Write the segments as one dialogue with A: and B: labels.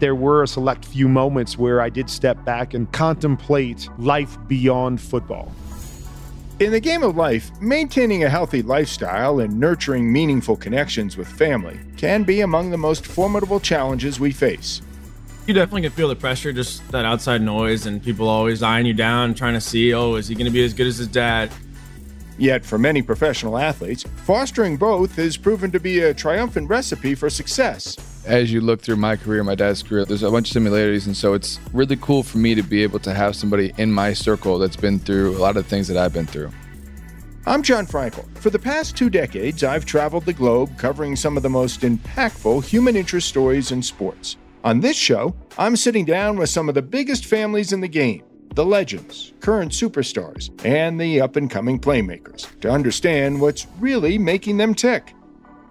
A: there were a select few moments where I did step back and contemplate life beyond football.
B: In the game of life, maintaining a healthy lifestyle and nurturing meaningful connections with family can be among the most formidable challenges we face.
C: You definitely can feel the pressure, just that outside noise, and people always eyeing you down, trying to see, oh, is he going to be as good as his dad?
B: Yet, for many professional athletes, fostering both has proven to be a triumphant recipe for success.
D: As you look through my career, my dad's career, there's a bunch of similarities, and so it's really cool for me to be able to have somebody in my circle that's been through a lot of things that I've been through.
B: I'm Jon Frankel. For the past two decades, I've traveled the globe covering some of the most impactful human interest stories in sports. On this show, I'm sitting down with some of the biggest families in the game the legends, current superstars, and the up and coming playmakers to understand what's really making them tick.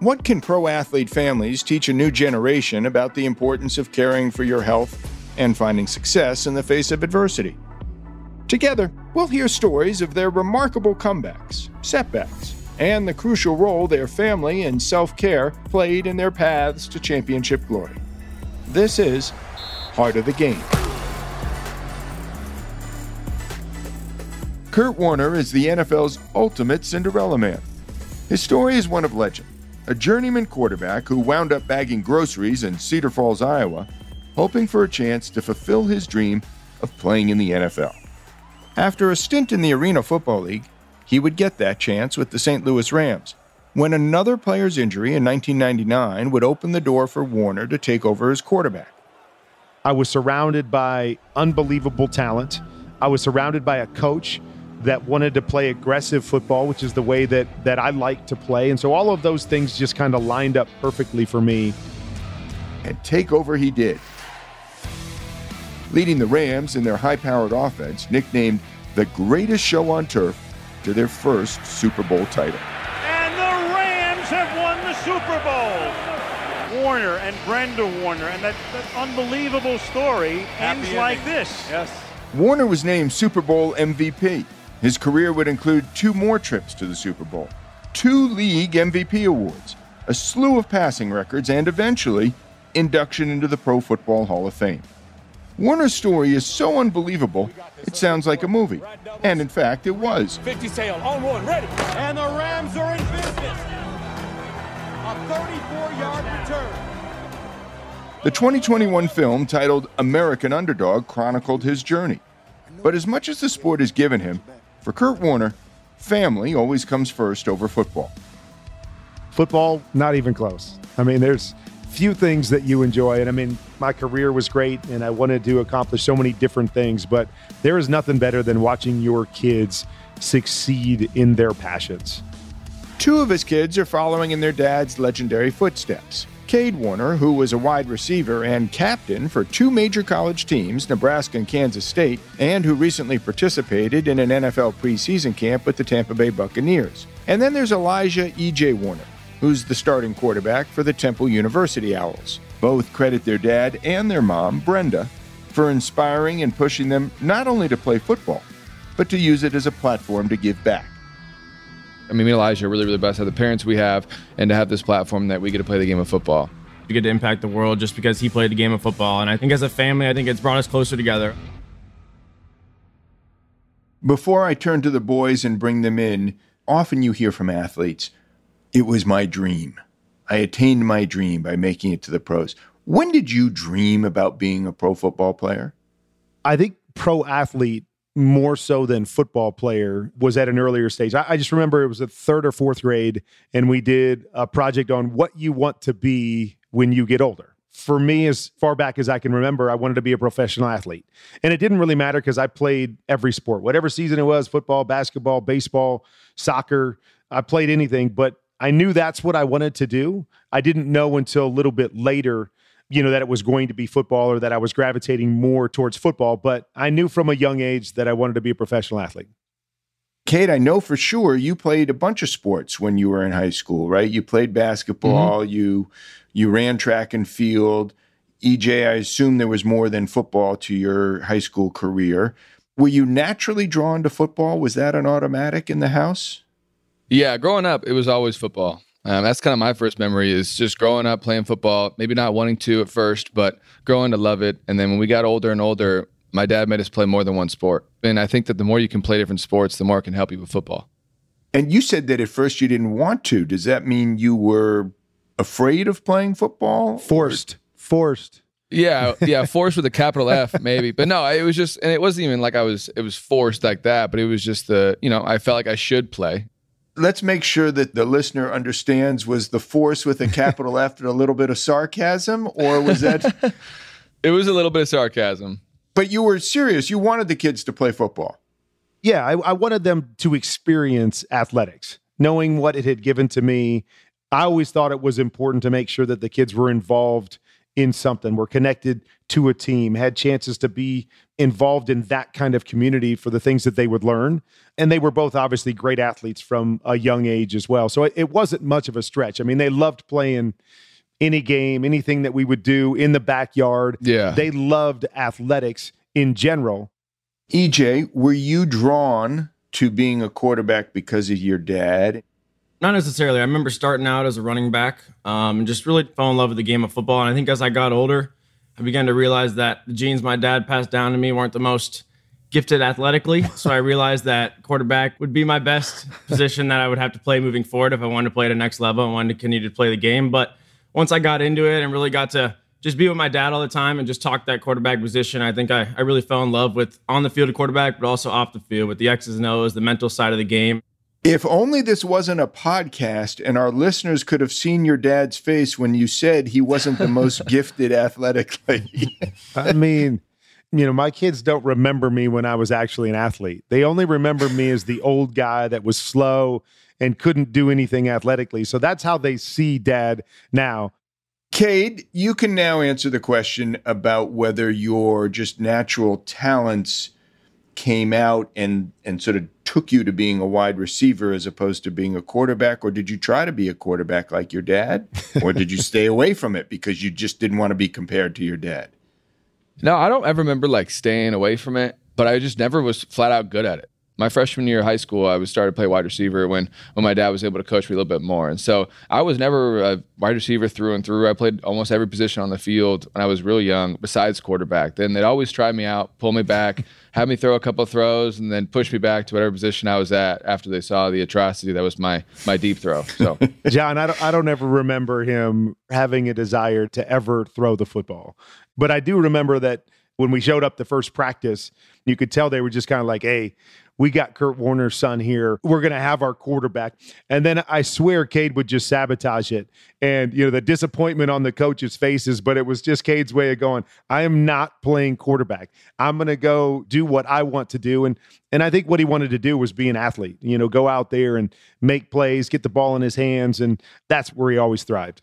B: What can pro athlete families teach a new generation about the importance of caring for your health and finding success in the face of adversity? Together, we'll hear stories of their remarkable comebacks, setbacks, and the crucial role their family and self care played in their paths to championship glory. This is Heart of the Game. Kurt Warner is the NFL's ultimate Cinderella man. His story is one of legend. A journeyman quarterback who wound up bagging groceries in Cedar Falls, Iowa, hoping for a chance to fulfill his dream of playing in the NFL. After a stint in the Arena Football League, he would get that chance with the St. Louis Rams, when another player's injury in 1999 would open the door for Warner to take over as quarterback.
A: I was surrounded by unbelievable talent. I was surrounded by a coach that wanted to play aggressive football, which is the way that that I like to play. And so all of those things just kind of lined up perfectly for me.
B: And take over he did. Leading the Rams in their high-powered offense, nicknamed the greatest show on turf, to their first Super Bowl title.
E: And the Rams have won the Super Bowl. Warner and Brenda Warner, and that, that unbelievable story Happy ends like this.
F: Yes.
B: Warner was named Super Bowl MVP. His career would include two more trips to the Super Bowl, two league MVP awards, a slew of passing records, and eventually, induction into the Pro Football Hall of Fame. Warner's story is so unbelievable, it sounds like a movie. And in fact, it was.
F: 50 sail, on one, ready.
E: And the Rams are in business. A 34 yard return.
B: The 2021 film titled American Underdog chronicled his journey. But as much as the sport has given him, for Kurt Warner, family always comes first over football.
A: Football, not even close. I mean, there's few things that you enjoy. And I mean, my career was great and I wanted to accomplish so many different things, but there is nothing better than watching your kids succeed in their passions.
B: Two of his kids are following in their dad's legendary footsteps. Kade Warner, who was a wide receiver and captain for two major college teams, Nebraska and Kansas State, and who recently participated in an NFL preseason camp with the Tampa Bay Buccaneers. And then there's Elijah E.J. Warner, who's the starting quarterback for the Temple University Owls. Both credit their dad and their mom, Brenda, for inspiring and pushing them not only to play football, but to use it as a platform to give back.
D: I mean, me and Elijah are really, really blessed to have the parents we have and to have this platform that we get to play the game of football.
C: We get to impact the world just because he played the game of football. And I think as a family, I think it's brought us closer together.
B: Before I turn to the boys and bring them in, often you hear from athletes, it was my dream. I attained my dream by making it to the pros. When did you dream about being a pro football player?
A: I think pro athlete more so than football player was at an earlier stage. I, I, just remember it was a third or fourth grade, and we did a project on what you want to be when you get older. For me, as far back as I can remember, I wanted to be a professional athlete. And it didn't really matter because I played every sport, whatever season it was football, basketball, baseball, soccer. I played anything, but I knew that's what I wanted to do. I didn't know until a little bit later you know that it was going to be football or that I was gravitating more towards football, but I knew from a young age that I wanted to be a professional athlete.
B: Kade, I know for sure you played a bunch of sports when you were in high school, right? You played basketball, mm-hmm. you you ran track and field. EJ, I assume there was more than football to your high school career. Were you naturally drawn to football? Was that an automatic in the house?
D: Yeah, growing up, it was always football. Um, that's kind of my first memory is just growing up playing football, maybe not wanting to at first, but growing to love it. And then when we got older and older, my dad made us play more than one sport. And I think that the more you can play different sports, the more it can help you with football.
B: And you said that at first you didn't want to. Does that mean you were afraid of playing football?
A: Forced. Forced.
D: Yeah, yeah, forced with a capital F, maybe. But no, it was just, and it wasn't even like I was, it was forced like that, but it was just the, you know, I felt like I should play.
B: Let's make sure that the listener understands was the force with a capital F and a little bit of sarcasm, or was that?
D: it was a little bit of sarcasm.
B: But you were serious. You wanted the kids to play football.
A: Yeah, I, I wanted them to experience athletics, knowing what it had given to me. I always thought it was important to make sure that the kids were involved in something, were connected to a team, had chances to be involved in that kind of community for the things that they would learn. And they were both obviously great athletes from a young age as well. So it, it wasn't much of a stretch. I mean, they loved playing any game, anything that we would do in the backyard.
D: Yeah.
A: They loved athletics in general.
B: EJ, were you drawn to being a quarterback because of your dad?
C: Not necessarily. I remember starting out as a running back um, and just really fell in love with the game of football. And I think as I got older, I began to realize that the genes my dad passed down to me weren't the most gifted athletically. So I realized that quarterback would be my best position that I would have to play moving forward if I wanted to play at a next level and wanted to continue to play the game. But once I got into it and really got to just be with my dad all the time and just talk that quarterback position, I think I, I really fell in love with on the field of quarterback, but also off the field with the X's and O's, the mental side of the game.
B: If only this wasn't a podcast and our listeners could have seen your dad's face when you said he wasn't the most gifted athletically.
A: I mean, you know, my kids don't remember me when I was actually an athlete. They only remember me as the old guy that was slow and couldn't do anything athletically. So that's how they see dad now.
B: Kade, you can now answer the question about whether your just natural talents came out and and sort of took you to being a wide receiver as opposed to being a quarterback or did you try to be a quarterback like your dad? Or did you stay away from it because you just didn't want to be compared to your dad?
D: No i don't ever remember like staying away from it but i just never was flat out good at it my freshman year of high school, I was started to play wide receiver when when my dad was able to coach me a little bit more. And so I was never a wide receiver through and through. I played almost every position on the field when I was real young, besides quarterback. Then they'd always try me out, pull me back, have me throw a couple throws, and then push me back to whatever position I was at after they saw the atrocity that was my my deep throw. So
A: Jon, I don't I don't ever remember him having a desire to ever throw the football. But I do remember that when we showed up the first practice, you could tell they were just kind of like, hey, we got Kurt Warner's son here. We're going to have our quarterback. And then I swear Kade would just sabotage it. And, you know, the disappointment on the coaches' faces, but it was just Kade's way of going, I am not playing quarterback. I'm going to go do what I want to do. And, and I think what he wanted to do was be an athlete, you know, go out there and make plays, get the ball in his hands. And that's where he always thrived.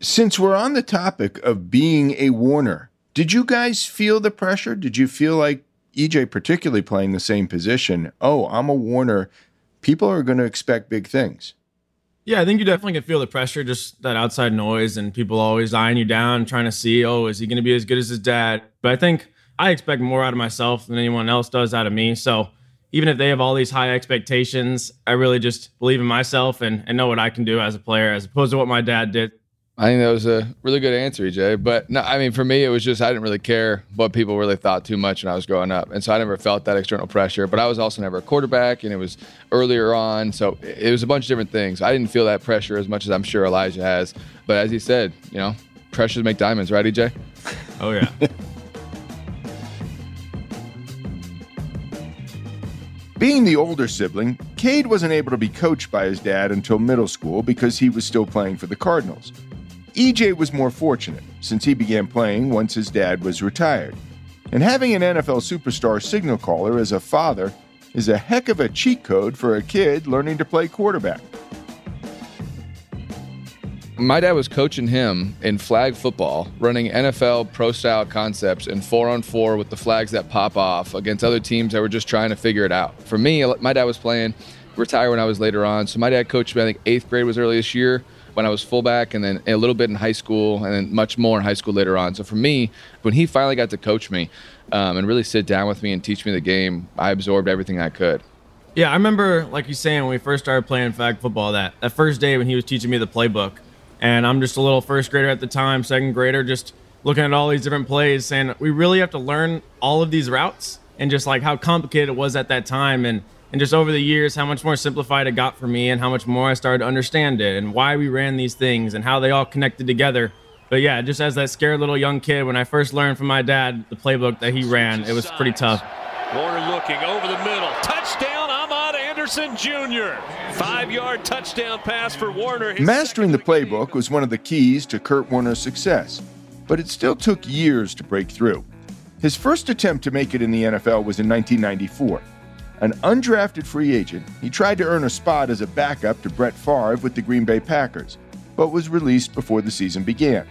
B: Since we're on the topic of being a Warner, did you guys feel the pressure? Did you feel like EJ particularly playing the same position, oh, I'm a Warner. People are going to expect big things.
C: Yeah, I think you definitely can feel the pressure, just that outside noise, and people always eyeing you down, trying to see, oh, is he going to be as good as his dad? But I think I expect more out of myself than anyone else does out of me. So even if they have all these high expectations, I really just believe in myself and, and know what I can do as a player, as opposed to what my dad did.
D: I think that was a really good answer, EJ. But no, I mean, for me, it was just I didn't really care what people really thought too much when I was growing up, and so I never felt that external pressure. But I was also never a quarterback, and it was earlier on, so it was a bunch of different things. I didn't feel that pressure as much as I'm sure Elijah has. But as he said, you know, pressures make diamonds, right, EJ?
C: Oh yeah.
B: Being the older sibling, Kade wasn't able to be coached by his dad until middle school because he was still playing for the Cardinals. EJ was more fortunate since he began playing once his dad was retired. And having an NFL superstar signal caller as a father is a heck of a cheat code for a kid learning to play quarterback.
D: My dad was coaching him in flag football, running NFL pro style concepts and four on four with the flags that pop off against other teams that were just trying to figure it out. For me, my dad was playing, retired when I was later on. So my dad coached me, I think eighth grade was earliest year when I was fullback, and then a little bit in high school, and then much more in high school later on. So for me, when he finally got to coach me um, and really sit down with me and teach me the game, I absorbed everything I could.
C: Yeah, I remember, like you saying, when we first started playing flag football, that that first day when he was teaching me the playbook, and I'm just a little first grader at the time, second grader, just looking at all these different plays, saying we really have to learn all of these routes, and just like how complicated it was at that time, and and just over the years, how much more simplified it got for me, and how much more I started to understand it, and why we ran these things, and how they all connected together. But yeah, just as that scared little young kid, when I first learned from my dad the playbook that he ran, it was pretty tough.
F: Warner looking over the middle. Touchdown, Amad Anderson Jr. Five yard touchdown pass for Warner. His
B: Mastering the playbook was one of the keys to Kurt Warner's success, but it still took years to break through. His first attempt to make it in the NFL was in 1994. An undrafted free agent, he tried to earn a spot as a backup to Brett Favre with the Green Bay Packers, but was released before the season began.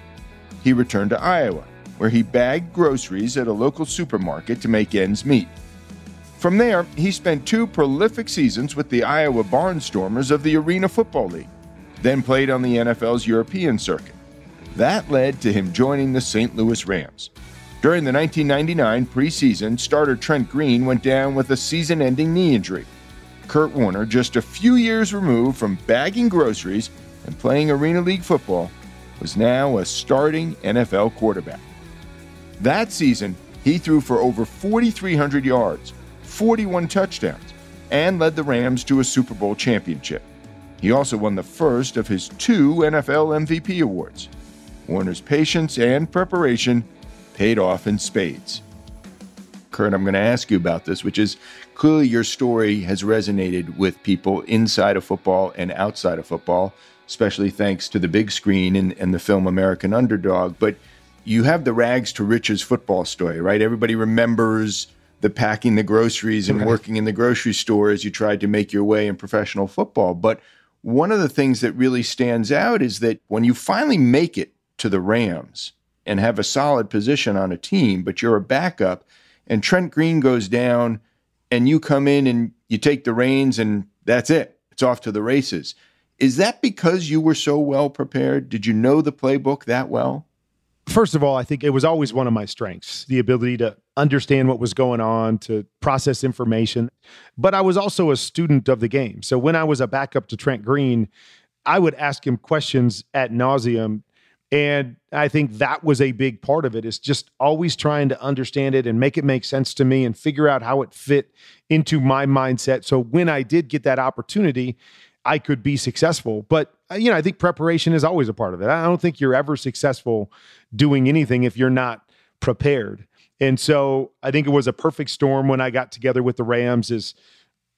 B: He returned to Iowa, where he bagged groceries at a local supermarket to make ends meet. From there, he spent two prolific seasons with the Iowa Barnstormers of the Arena Football League, then played on the NFL's European circuit. That led to him joining the St. Louis Rams. During the 1999 preseason, starter Trent Green went down with a season ending knee injury. Kurt Warner, just a few years removed from bagging groceries and playing Arena League football, was now a starting NFL quarterback. That season, he threw for over 4,300 yards, 41 touchdowns, and led the Rams to a Super Bowl championship. He also won the first of his two NFL MVP awards. Warner's patience and preparation paid off in spades. Kurt, I'm going to ask you about this, which is clearly your story has resonated with people inside of football and outside of football, especially thanks to the big screen and, and the film American Underdog. But you have the rags to riches football story, right? Everybody remembers the packing the groceries and working in the grocery store as you tried to make your way in professional football. But one of the things that really stands out is that when you finally make it to the Rams and have a solid position on a team, but you're a backup, and Trent Green goes down, and you come in and you take the reins, and that's it. It's off to the races. Is that because you were so well prepared? Did you know the playbook that well?
A: First of all, I think it was always one of my strengths the ability to understand what was going on, to process information. But I was also a student of the game. So when I was a backup to Trent Green, I would ask him questions at nauseum. And I think that was a big part of it is just always trying to understand it and make it make sense to me and figure out how it fit into my mindset. So when I did get that opportunity, I could be successful. But uh, you know, I think preparation is always a part of it. I don't think you're ever successful doing anything if you're not prepared. And so I think it was a perfect storm when I got together with the Rams is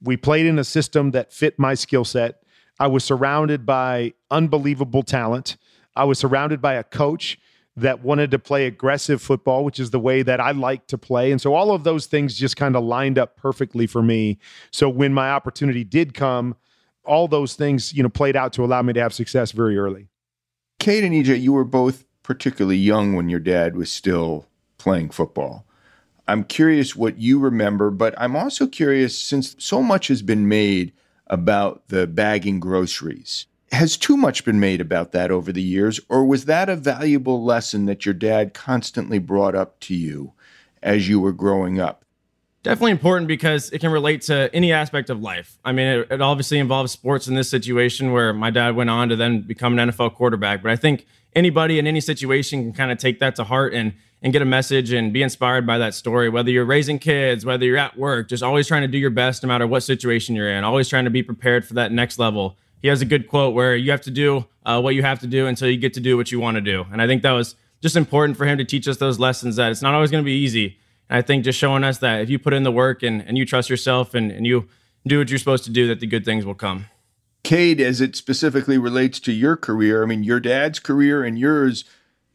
A: we played in a system that fit my skill set. I was surrounded by unbelievable talent. I was surrounded by a coach that wanted to play aggressive football, which is the way that I like to play. And so all of those things just kind of lined up perfectly for me. So when my opportunity did come, all those things, you know, played out to allow me to have success very early.
B: Kade and EJ, you were both particularly young when your dad was still playing football. I'm curious what you remember, but I'm also curious since so much has been made about the bagging groceries. Has too much been made about that over the years, or was that a valuable lesson that your dad constantly brought up to you as you were growing up?
C: Definitely important because it can relate to any aspect of life. I mean, it, it obviously involves sports in this situation where my dad went on to then become an NFL quarterback. But I think anybody in any situation can kind of take that to heart and and get a message and be inspired by that story. Whether you're raising kids, whether you're at work, just always trying to do your best no matter what situation you're in. Always trying to be prepared for that next level. He has a good quote where you have to do uh, what you have to do until you get to do what you want to do. And I think that was just important for him to teach us those lessons that it's not always going to be easy. And I think just showing us that if you put in the work and, and you trust yourself and, and you do what you're supposed to do, that the good things will come.
B: Kade, as it specifically relates to your career, I mean, your dad's career and yours,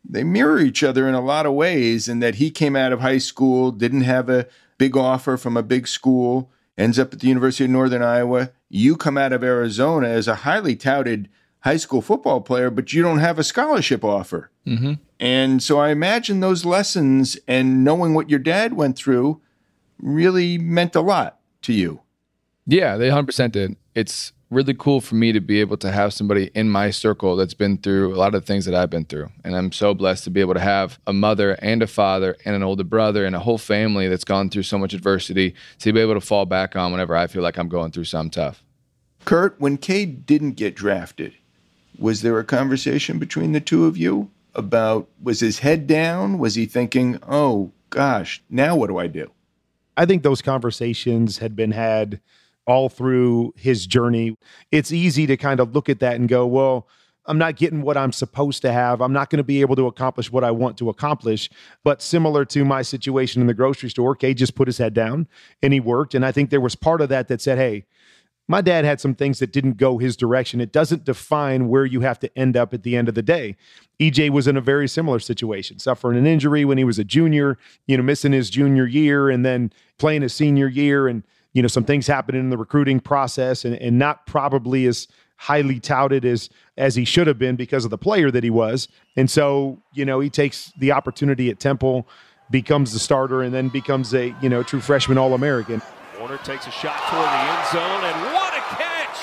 B: they mirror each other in a lot of ways. In that he came out of high school, didn't have a big offer from a big school, ends up at the University of Northern Iowa. You come out of Arizona as a highly touted high school football player, but you don't have a scholarship offer.
D: Mm-hmm.
B: And so I imagine those lessons and knowing what your dad went through really meant a lot to you.
D: Yeah, they 100% did. It's really cool for me to be able to have somebody in my circle that's been through a lot of the things that I've been through. And I'm so blessed to be able to have a mother and a father and an older brother and a whole family that's gone through so much adversity to be able to fall back on whenever I feel like I'm going through something tough.
B: Kurt, when Kade didn't get drafted, was there a conversation between the two of you about was his head down? Was he thinking, oh gosh, now what do I do?
A: I think those conversations had been had all through his journey. It's easy to kind of look at that and go, well, I'm not getting what I'm supposed to have. I'm not going to be able to accomplish what I want to accomplish. But similar to my situation in the grocery store, Kade just put his head down and he worked. And I think there was part of that that said, hey, my dad had some things that didn't go his direction. It doesn't define where you have to end up at the end of the day. EJ was in a very similar situation, suffering an injury when he was a junior, you know, missing his junior year and then playing his senior year. And you know some things happening in the recruiting process and, and not probably as highly touted as as he should have been because of the player that he was. And so you know he takes the opportunity at temple becomes the starter and then becomes a you know true freshman all-american.
F: Warner takes a shot toward the end zone and what a catch!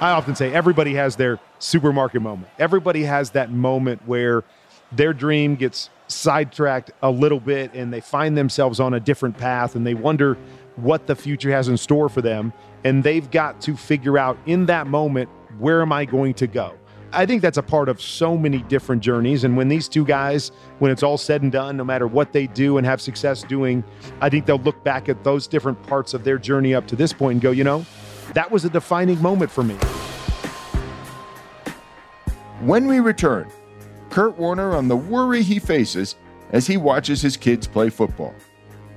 A: I often say everybody has their supermarket moment. Everybody has that moment where their dream gets sidetracked a little bit and they find themselves on a different path and they wonder what the future has in store for them. And they've got to figure out in that moment, where am I going to go? I think that's a part of so many different journeys. And when these two guys, when it's all said and done, no matter what they do and have success doing, I think they'll look back at those different parts of their journey up to this point and go, you know, that was a defining moment for me.
B: When we return, Kurt Warner on the worry he faces as he watches his kids play football.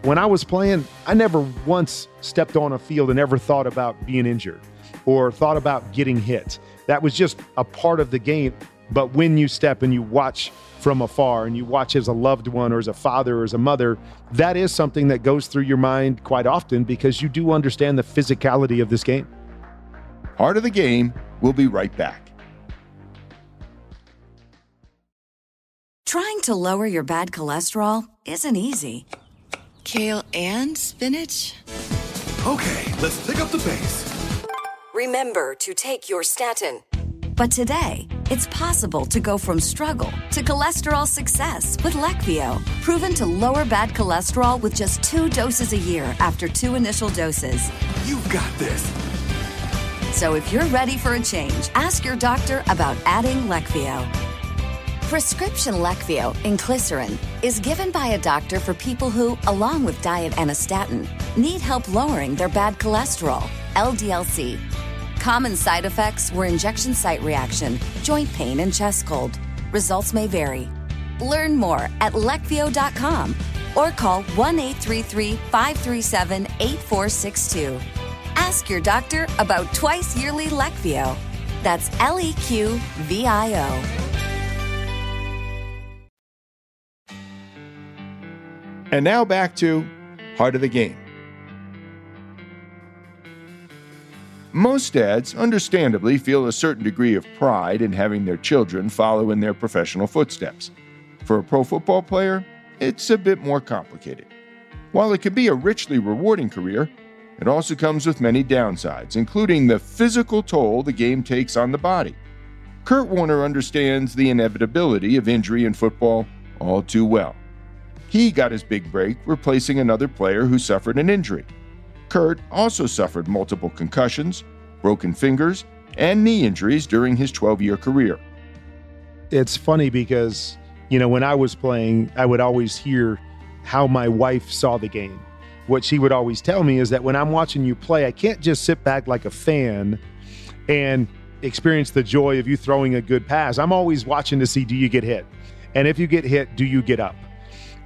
A: When I was playing, I never once stepped on a field and ever thought about being injured or thought about getting hit. That was just a part of the game. But when you step and you watch from afar and you watch as a loved one or as a father or as a mother, that is something that goes through your mind quite often because you do understand the physicality of this game.
B: Heart of the game, we'll be right back.
G: Trying to lower your bad cholesterol isn't easy.
H: Kale and spinach?
I: Okay, let's pick up the pace.
G: Remember to take your statin. But today, it's possible to go from struggle to cholesterol success with Leqvio, proven to lower bad cholesterol with just two doses a year after two initial doses.
I: You've got this.
G: So if you're ready for a change, ask your doctor about adding Leqvio. Prescription Leqvio inclisiran is given by a doctor for people who, along with diet and a statin, need help lowering their bad cholesterol, LDLC. Common side effects were injection site reaction, joint pain, and chest cold. Results may vary. Learn more at leqvio.com or call 1 833 537 8462. Ask your doctor about twice yearly Leqvio. That's L E Q V I O.
B: And now back to Heart of the Game. Most dads, understandably, feel a certain degree of pride in having their children follow in their professional footsteps. For a pro football player, it's a bit more complicated. While it can be a richly rewarding career, it also comes with many downsides, including the physical toll the game takes on the body. Kurt Warner understands the inevitability of injury in football all too well. He got his big break replacing another player who suffered an injury. Kurt also suffered multiple concussions, broken fingers, and knee injuries during his 12 year career.
A: It's funny because, you know, when I was playing, I would always hear how my wife saw the game. What she would always tell me is that when I'm watching you play, I can't just sit back like a fan and experience the joy of you throwing a good pass. I'm always watching to see do you get hit? And if you get hit, do you get up?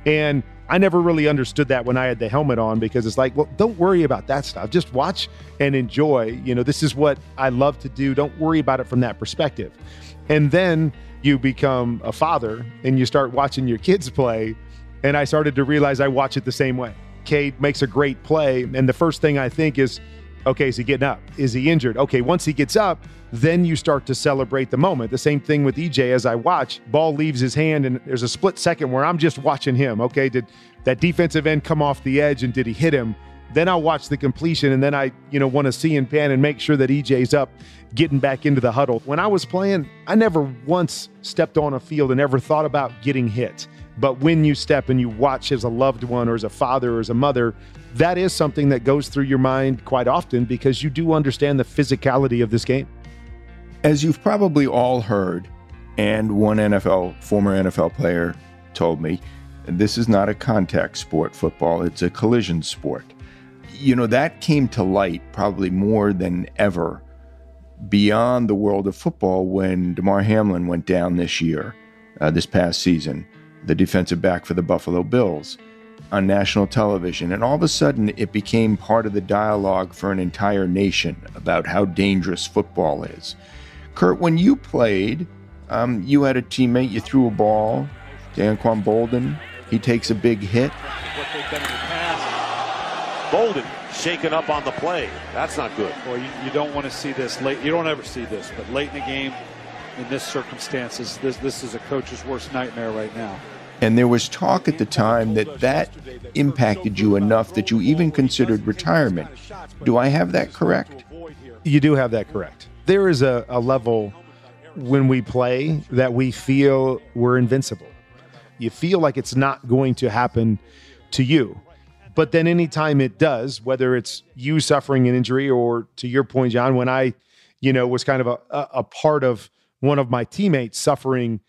A: And I never really understood that when I had the helmet on because it's like, well, don't worry about that stuff. Just watch and enjoy. You know, this is what I love to do. Don't worry about it from that perspective. And then you become a father and you start watching your kids play. And I started to realize I watch it the same way. Kade makes a great play. And the first thing I think is, okay, is he getting up? Is he injured? Okay, once he gets up, then you start to celebrate the moment. The same thing with EJ as I watch, ball leaves his hand and there's a split second where I'm just watching him. Okay, did that defensive end come off the edge and did he hit him? Then I'll watch the completion and then I, you know, want to see and pan and make sure that EJ's up getting back into the huddle. When I was playing, I never once stepped on a field and ever thought about getting hit. But when you step and you watch as a loved one or as a father or as a mother, that is something that goes through your mind quite often because you do understand the physicality of this game.
B: As you've probably all heard, and one NFL, former NFL player told me, this is not a contact sport, football, it's a collision sport. You know, that came to light probably more than ever beyond the world of football when Damar Hamlin went down this year, uh, this past season, the defensive back for the Buffalo Bills on national television. And all of a sudden, it became part of the dialogue for an entire nation about how dangerous football is. Kurt, when you played, um, you had a teammate, you threw a ball to Anquan Boldin. He takes a big hit.
F: Boldin shaken up on the play. That's not good.
J: Well, you, you don't want to see this late. You don't ever see this, but late in the game, in this circumstances, this this is a coach's worst nightmare right now.
B: And there was talk at the time that that impacted you enough that you even considered retirement. Do I have that correct?
A: You do have that correct. There is a, a level when we play that we feel we're invincible. You feel like it's not going to happen to you. But then anytime it does, whether it's you suffering an injury or to your point, Jon, when I, you know, was kind of a, a part of one of my teammates suffering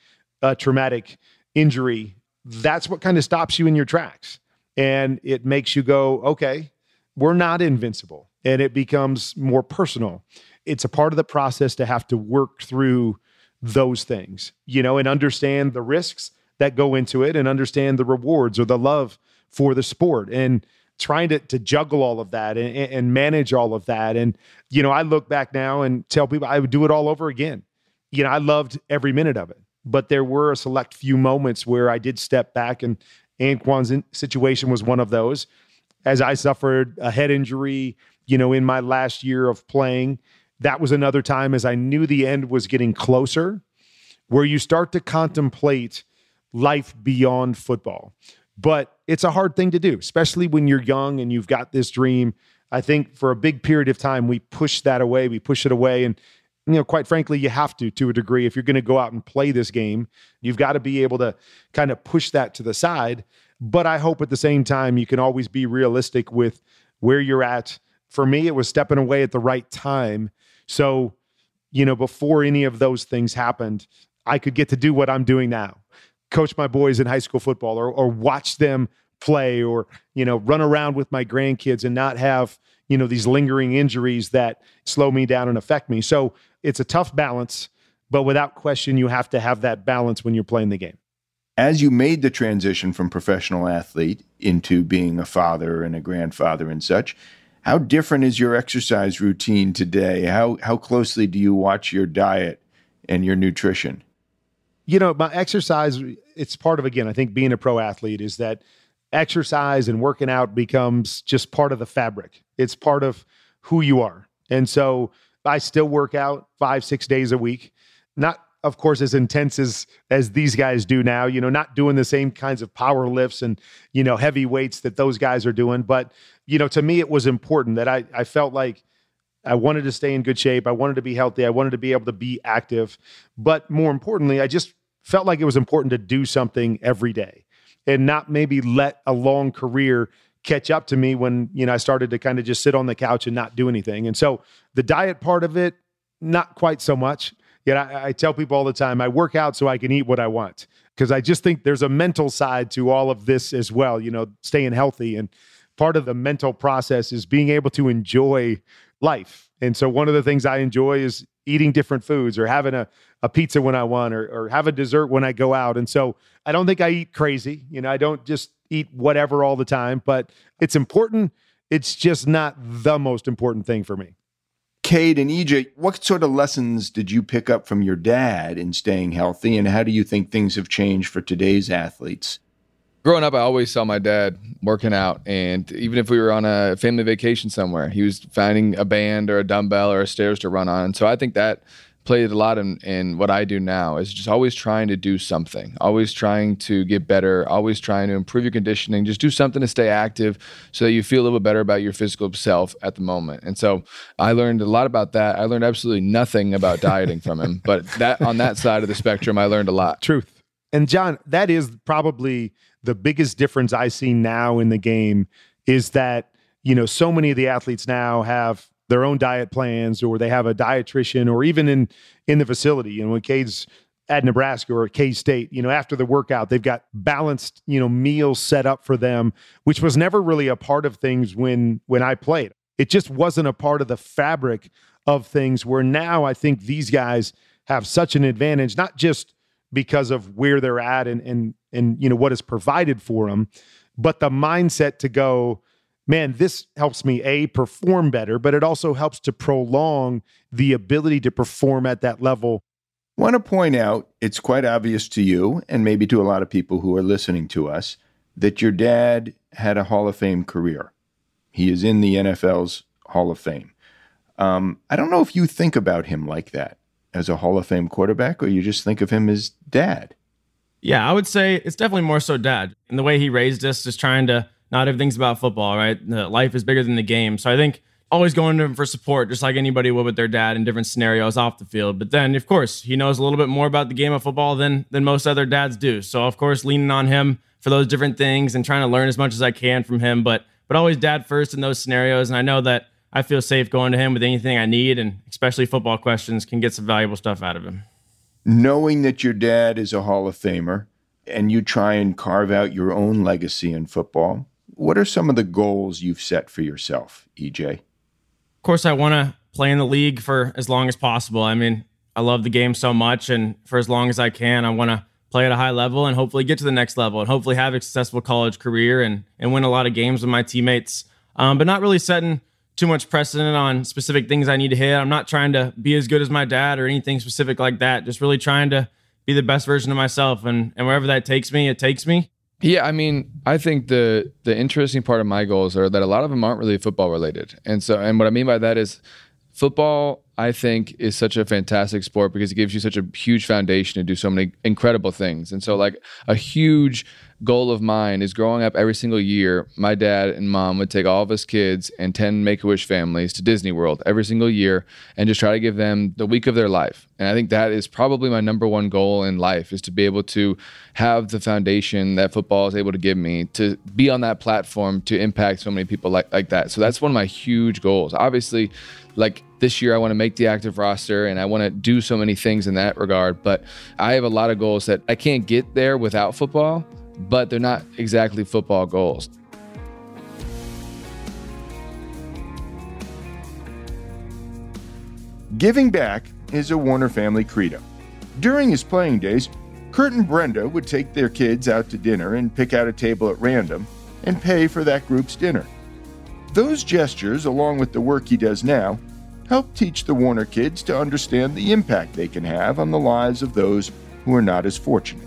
A: a traumatic injury, that's what kind of stops you in your tracks. And it makes you go, okay, we're not invincible. And it becomes more personal. It's a part of the process to have to work through those things, you know, and understand the risks that go into it and understand the rewards or the love for the sport and trying to, to juggle all of that and, and manage all of that. And, you know, I look back now and tell people I would do it all over again. You know, I loved every minute of it, but there were a select few moments where I did step back and Anquan's situation was one of those. As I suffered a head injury, you know, in my last year of playing, that was another time as I knew the end was getting closer, where you start to contemplate life beyond football. But it's a hard thing to do, especially when you're young and you've got this dream. I think for a big period of time, we push that away, we push it away. And, you know, quite frankly, you have to to a degree. If you're going to go out and play this game, you've got to be able to kind of push that to the side. But I hope at the same time, you can always be realistic with where you're at. For me, it was stepping away at the right time. So, you know, before any of those things happened, I could get to do what I'm doing now coach my boys in high school football or, or watch them play or you know run around with my grandkids and not have you know these lingering injuries that slow me down and affect me so it's a tough balance but without question you have to have that balance when you're playing the game
B: as you made the transition from professional athlete into being a father and a grandfather and such how different is your exercise routine today how how closely do you watch your diet and your nutrition
A: you know, my exercise, it's part of, again, I think being a pro athlete is that exercise and working out becomes just part of the fabric. It's part of who you are. And so I still work out five, six days a week. Not, of course, as intense as as these guys do now, you know, not doing the same kinds of power lifts and, you know, heavy weights that those guys are doing. But, you know, to me it was important that I I felt like I wanted to stay in good shape. I wanted to be healthy. I wanted to be able to be active. But more importantly, I just felt like it was important to do something every day and not maybe let a long career catch up to me when you know I started to kind of just sit on the couch and not do anything. And so the diet part of it, not quite so much. Yet I, I tell people all the time, I work out so I can eat what I want because I just think there's a mental side to all of this as well. You know, staying healthy and part of the mental process is being able to enjoy life. And so one of the things I enjoy is eating different foods or having a, a pizza when I want or, or have a dessert when I go out. And so I don't think I eat crazy. You know, I don't just eat whatever all the time, but it's important. It's just not the most important thing for me.
B: Kade and EJ, what sort of lessons did you pick up from your dad in staying healthy, and how do you think things have changed for today's athletes?
D: Growing up, I always saw my dad working out, and even if we were on a family vacation somewhere, he was finding a band or a dumbbell or a stairs to run on. And so I think that played a lot in, in what I do now is just always trying to do something, always trying to get better, always trying to improve your conditioning, just do something to stay active so that you feel a little bit better about your physical self at the moment. And so I learned a lot about that. I learned absolutely nothing about dieting from him, but that on that side of the spectrum, I learned a lot.
A: Truth. And Jon, that is probably the biggest difference I see now in the game is that, you know, so many of the athletes now have their own diet plans or they have a dietitian or even in in the facility. You know, when Kade's at Nebraska or K State, you know, after the workout, they've got balanced, you know, meals set up for them, which was never really a part of things when when I played. It just wasn't a part of the fabric of things where now I think these guys have such an advantage, not just because of where they're at and and and you know what is provided for them, but the mindset to go, man, this helps me a perform better, but it also helps to prolong the ability to perform at that level.
B: I Want to point out, it's quite obvious to you, and maybe to a lot of people who are listening to us, that your dad had a Hall of Fame career. He is in the NFL's Hall of Fame. Um, I don't know if you think about him like that as a Hall of Fame quarterback, or you just think of him as dad.
C: Yeah, I would say it's definitely more so dad. And the way he raised us, just trying to not everything's about football, right? Life is bigger than the game. So I think always going to him for support, just like anybody would with their dad in different scenarios off the field. But then, of course, he knows a little bit more about the game of football than than most other dads do. So of course, leaning on him for those different things and trying to learn as much as I can from him. But but always dad first in those scenarios. And I know that I feel safe going to him with anything I need, and especially football questions can get some valuable stuff out of him.
B: Knowing that your dad is a Hall of Famer and you try and carve out your own legacy in football, what are some of the goals you've set for yourself, EJ?
C: Of course, I want to play in the league for as long as possible. I mean, I love the game so much, and for as long as I can, I want to play at a high level and hopefully get to the next level and hopefully have a successful college career and, and win a lot of games with my teammates. Um, but not really setting too much precedent on specific things I need to hit. I'm not trying to be as good as my dad or anything specific like that. Just really trying to be the best version of myself. And, and wherever that takes me, it takes me.
D: Yeah, I mean, I think the the interesting part of my goals are that a lot of them aren't really football related, and so and what I mean by that is football. I think is such a fantastic sport because it gives you such a huge foundation to do so many incredible things, and so like a huge goal of mine is growing up every single year, my dad and mom would take all of us kids and 10 Make a Wish families to Disney World every single year and just try to give them the week of their life. And I think that is probably my number one goal in life is to be able to have the foundation that football is able to give me to be on that platform to impact so many people like, like that. So that's one of my huge goals. Obviously, like this year I want to make the active roster and I want to do so many things in that regard, but I have a lot of goals that I can't get there without football but they're not exactly football goals.
B: Giving back is a Warner family credo. During his playing days, Kurt and Brenda would take their kids out to dinner and pick out a table at random and pay for that group's dinner. Those gestures, along with the work he does now, help teach the Warner kids to understand the impact they can have on the lives of those who are not as fortunate.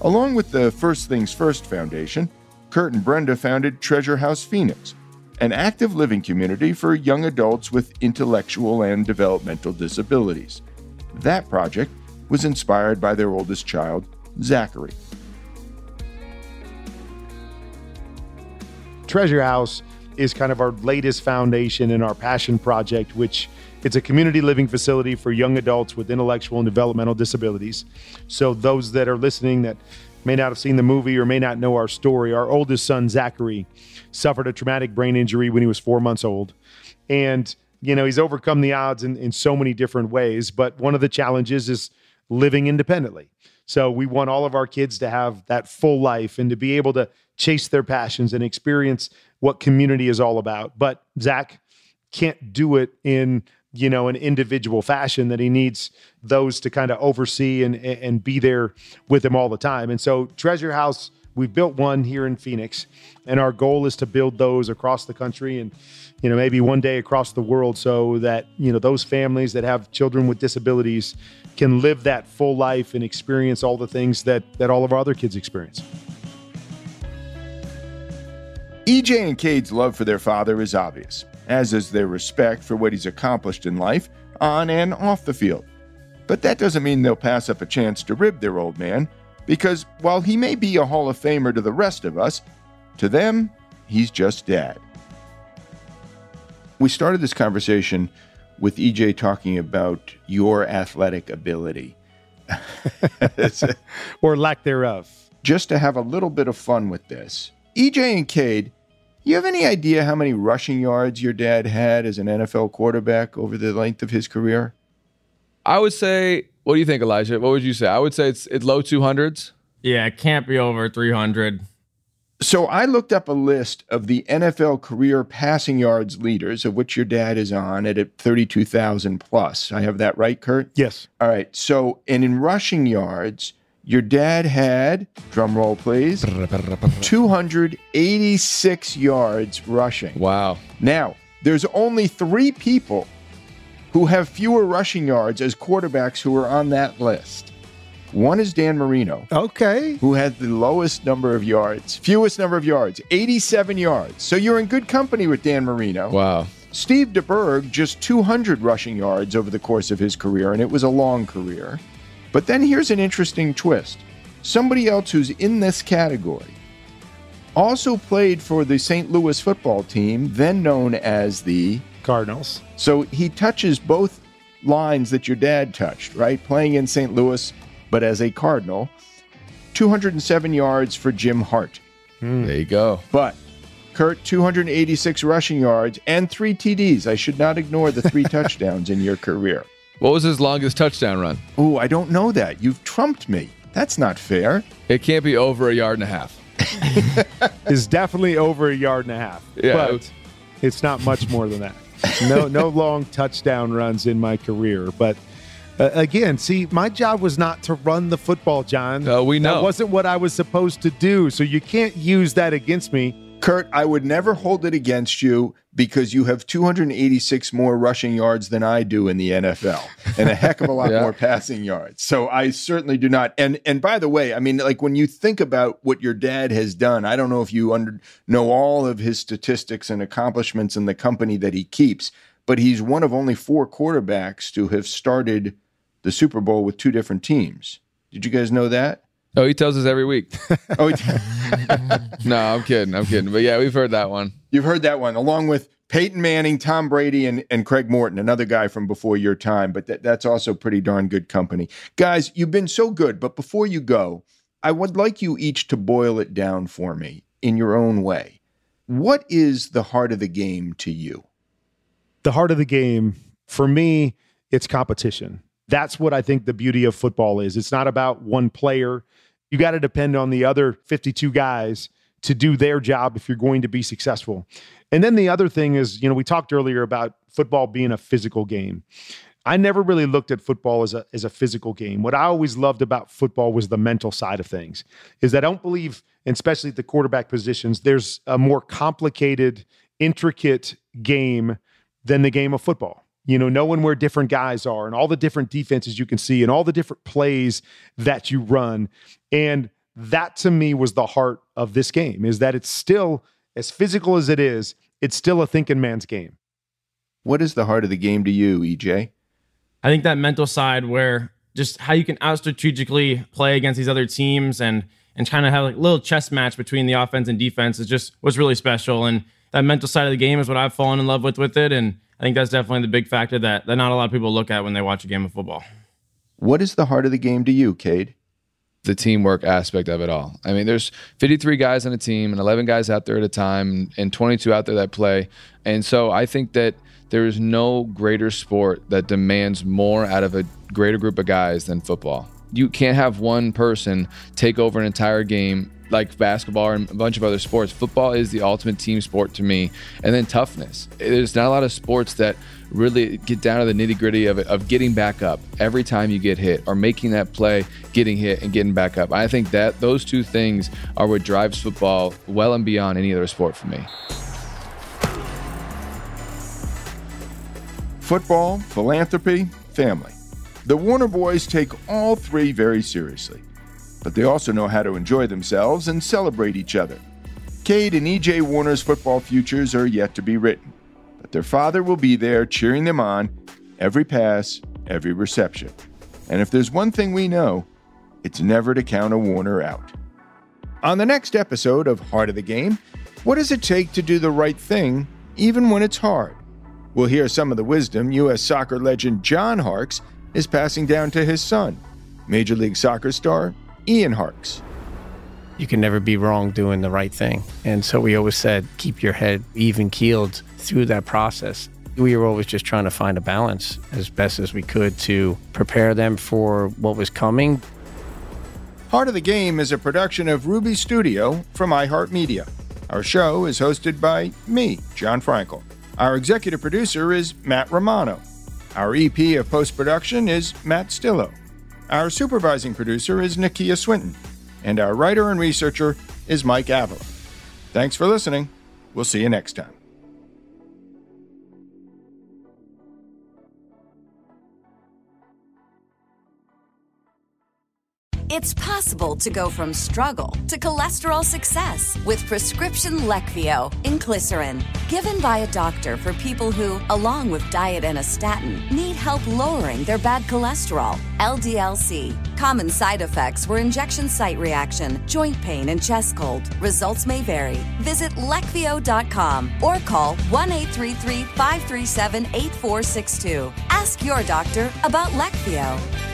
B: Along with the First Things First Foundation, Kurt and Brenda founded Treasure House Phoenix, an active living community for young adults with intellectual and developmental disabilities. That project was inspired by their oldest child, Zachary.
A: Treasure House is kind of our latest foundation in our passion project, which it's a community living facility for young adults with intellectual and developmental disabilities. So, those that are listening that may not have seen the movie or may not know our story, our oldest son, Zachary, suffered a traumatic brain injury when he was four months old. And, you know, he's overcome the odds in, in so many different ways. But one of the challenges is living independently. So, we want all of our kids to have that full life and to be able to chase their passions and experience what community is all about. But Zach can't do it in you know an individual fashion that he needs those to kind of oversee and and be there with him all the time and so treasure house we've built one here in phoenix and our goal is to build those across the country and you know maybe one day across the world so that you know those families that have children with disabilities can live that full life and experience all the things that that all of our other kids experience
B: EJ and Kade's love for their father is obvious as is their respect for what he's accomplished in life, on and off the field. But that doesn't mean they'll pass up a chance to rib their old man, because while he may be a Hall of Famer to the rest of us, to them, he's just dad. We started this conversation with EJ talking about your athletic ability.
A: or lack thereof.
B: Just to have a little bit of fun with this. EJ and Kade, you have any idea how many rushing yards your dad had as an NFL quarterback over the length of his career?
D: I would say, what do you think, Elijah? What would you say? I would say it's it's low 200s.
C: Yeah, it can't be over 300.
B: So I looked up a list of the NFL career passing yards leaders, of which your dad is on at 32,000 plus. I have that right, Kurt?
A: Yes.
B: All right. So, and in rushing yards, your dad had, drum roll please, 286 yards rushing.
D: Wow.
B: Now, there's only three people who have fewer rushing yards as quarterbacks who are on that list. One is Dan Marino.
A: Okay.
B: Who had the lowest number of yards, fewest number of yards, 87 yards. So you're in good company with Dan Marino.
D: Wow.
B: Steve DeBerg, just 200 rushing yards over the course of his career, and it was a long career. But then here's an interesting twist somebody else who's in this category also played for the St. Louis football team, then known as the
A: Cardinals.
B: So he touches both lines that your dad touched, right? Playing in St. Louis but as a Cardinal. 207 yards for Jim Hart.
D: Mm. There you go.
B: But Kurt, 286 rushing yards and three TDs. I should not ignore the three touchdowns in your career.
D: What was his longest touchdown run?
B: Oh, I don't know that. You've trumped me. That's not fair.
D: It can't be over a yard and a half.
A: is definitely over a yard and a half.
D: Yeah.
A: But it's not much more than that. No, no long touchdown runs in my career, but uh, again, see, my job was not to run the football, Jon.
D: Uh, we know.
A: That wasn't what I was supposed to do. So you can't use that against me.
B: Kurt, I would never hold it against you because you have 286 more rushing yards than I do in the NFL and a heck of a lot yeah. more passing yards. So I certainly do not. And and by the way, I mean like when you think about what your dad has done, I don't know if you under, know all of his statistics and accomplishments in the company that he keeps, but he's one of only four quarterbacks to have started the Super Bowl with two different teams. Did you guys know that?
D: Oh, he tells us every week.
B: oh,
D: no, I'm kidding. I'm kidding. But yeah, we've heard that one.
B: You've heard that one, along with Peyton Manning, Tom Brady, and, and Craig Morton, another guy from before your time. But that, that's also pretty darn good company. Guys, you've been so good. But before you go, I would like you each to boil it down for me in your own way. What is the heart of the game to you?
A: The heart of the game, for me, it's competition. That's what I think the beauty of football is. It's not about one player. You got to depend on the other 52 guys to do their job if you're going to be successful. And then the other thing is, you know, we talked earlier about football being a physical game. I never really looked at football as a as a physical game. What I always loved about football was the mental side of things. Is that I don't believe, especially at the quarterback positions, there's a more complicated, intricate game than the game of football you know, knowing where different guys are and all the different defenses you can see and all the different plays that you run. And that to me was the heart of this game is that it's still as physical as it is, it's still a thinking man's game.
B: What is the heart of the game to you, EJ?
C: I think that mental side where just how you can out strategically play against these other teams and and kind of have like a little chess match between the offense and defense is just was really special. And that mental side of the game is what I've fallen in love with with it. And I think that's definitely the big factor that, that not a lot of people look at when they watch a game of football.
B: What is the heart of the game to you, Kade?
D: The teamwork aspect of it all. I mean, there's 53 guys on a team and 11 guys out there at a time and 22 out there that play. And so I think that there is no greater sport that demands more out of a greater group of guys than football. You can't have one person take over an entire game like basketball and a bunch of other sports, football is the ultimate team sport to me. And then toughness. There's not a lot of sports that really get down to the nitty gritty of it, of getting back up every time you get hit or making that play, getting hit and getting back up. I think that those two things are what drives football well and beyond any other sport for me.
B: Football, philanthropy, family. The Warner boys take all three very seriously but they also know how to enjoy themselves and celebrate each other. Kade and EJ Warner's football futures are yet to be written, but their father will be there cheering them on every pass, every reception. And if there's one thing we know, it's never to count a Warner out. On the next episode of Heart of the Game, what does it take to do the right thing, even when it's hard? We'll hear some of the wisdom U.S. soccer legend John Harkes is passing down to his son, Major League Soccer star Ian Harkes.
K: You can never be wrong doing the right thing. And so we always said, keep your head even keeled through that process. We were always just trying to find a balance as best as we could to prepare them for what was coming.
B: Heart of the Game is a production of Ruby Studio from iHeartMedia. Our show is hosted by me, Jon Frankel. Our executive producer is Matt Romano. Our EP of post production is Matt Stillo. Our supervising producer is Nakia Swinton. And our writer and researcher is Mike Avila. Thanks for listening. We'll see you next time.
G: It's possible to go from struggle to cholesterol success with prescription Leqvio inclisiran, given by a doctor for people who, along with diet and a statin, need help lowering their bad cholesterol, LDLC. Common side effects were injection site reaction, joint pain, and chest cold. Results may vary. Visit leqvio.com or call 1 833 537 8462. Ask your doctor about Leqvio.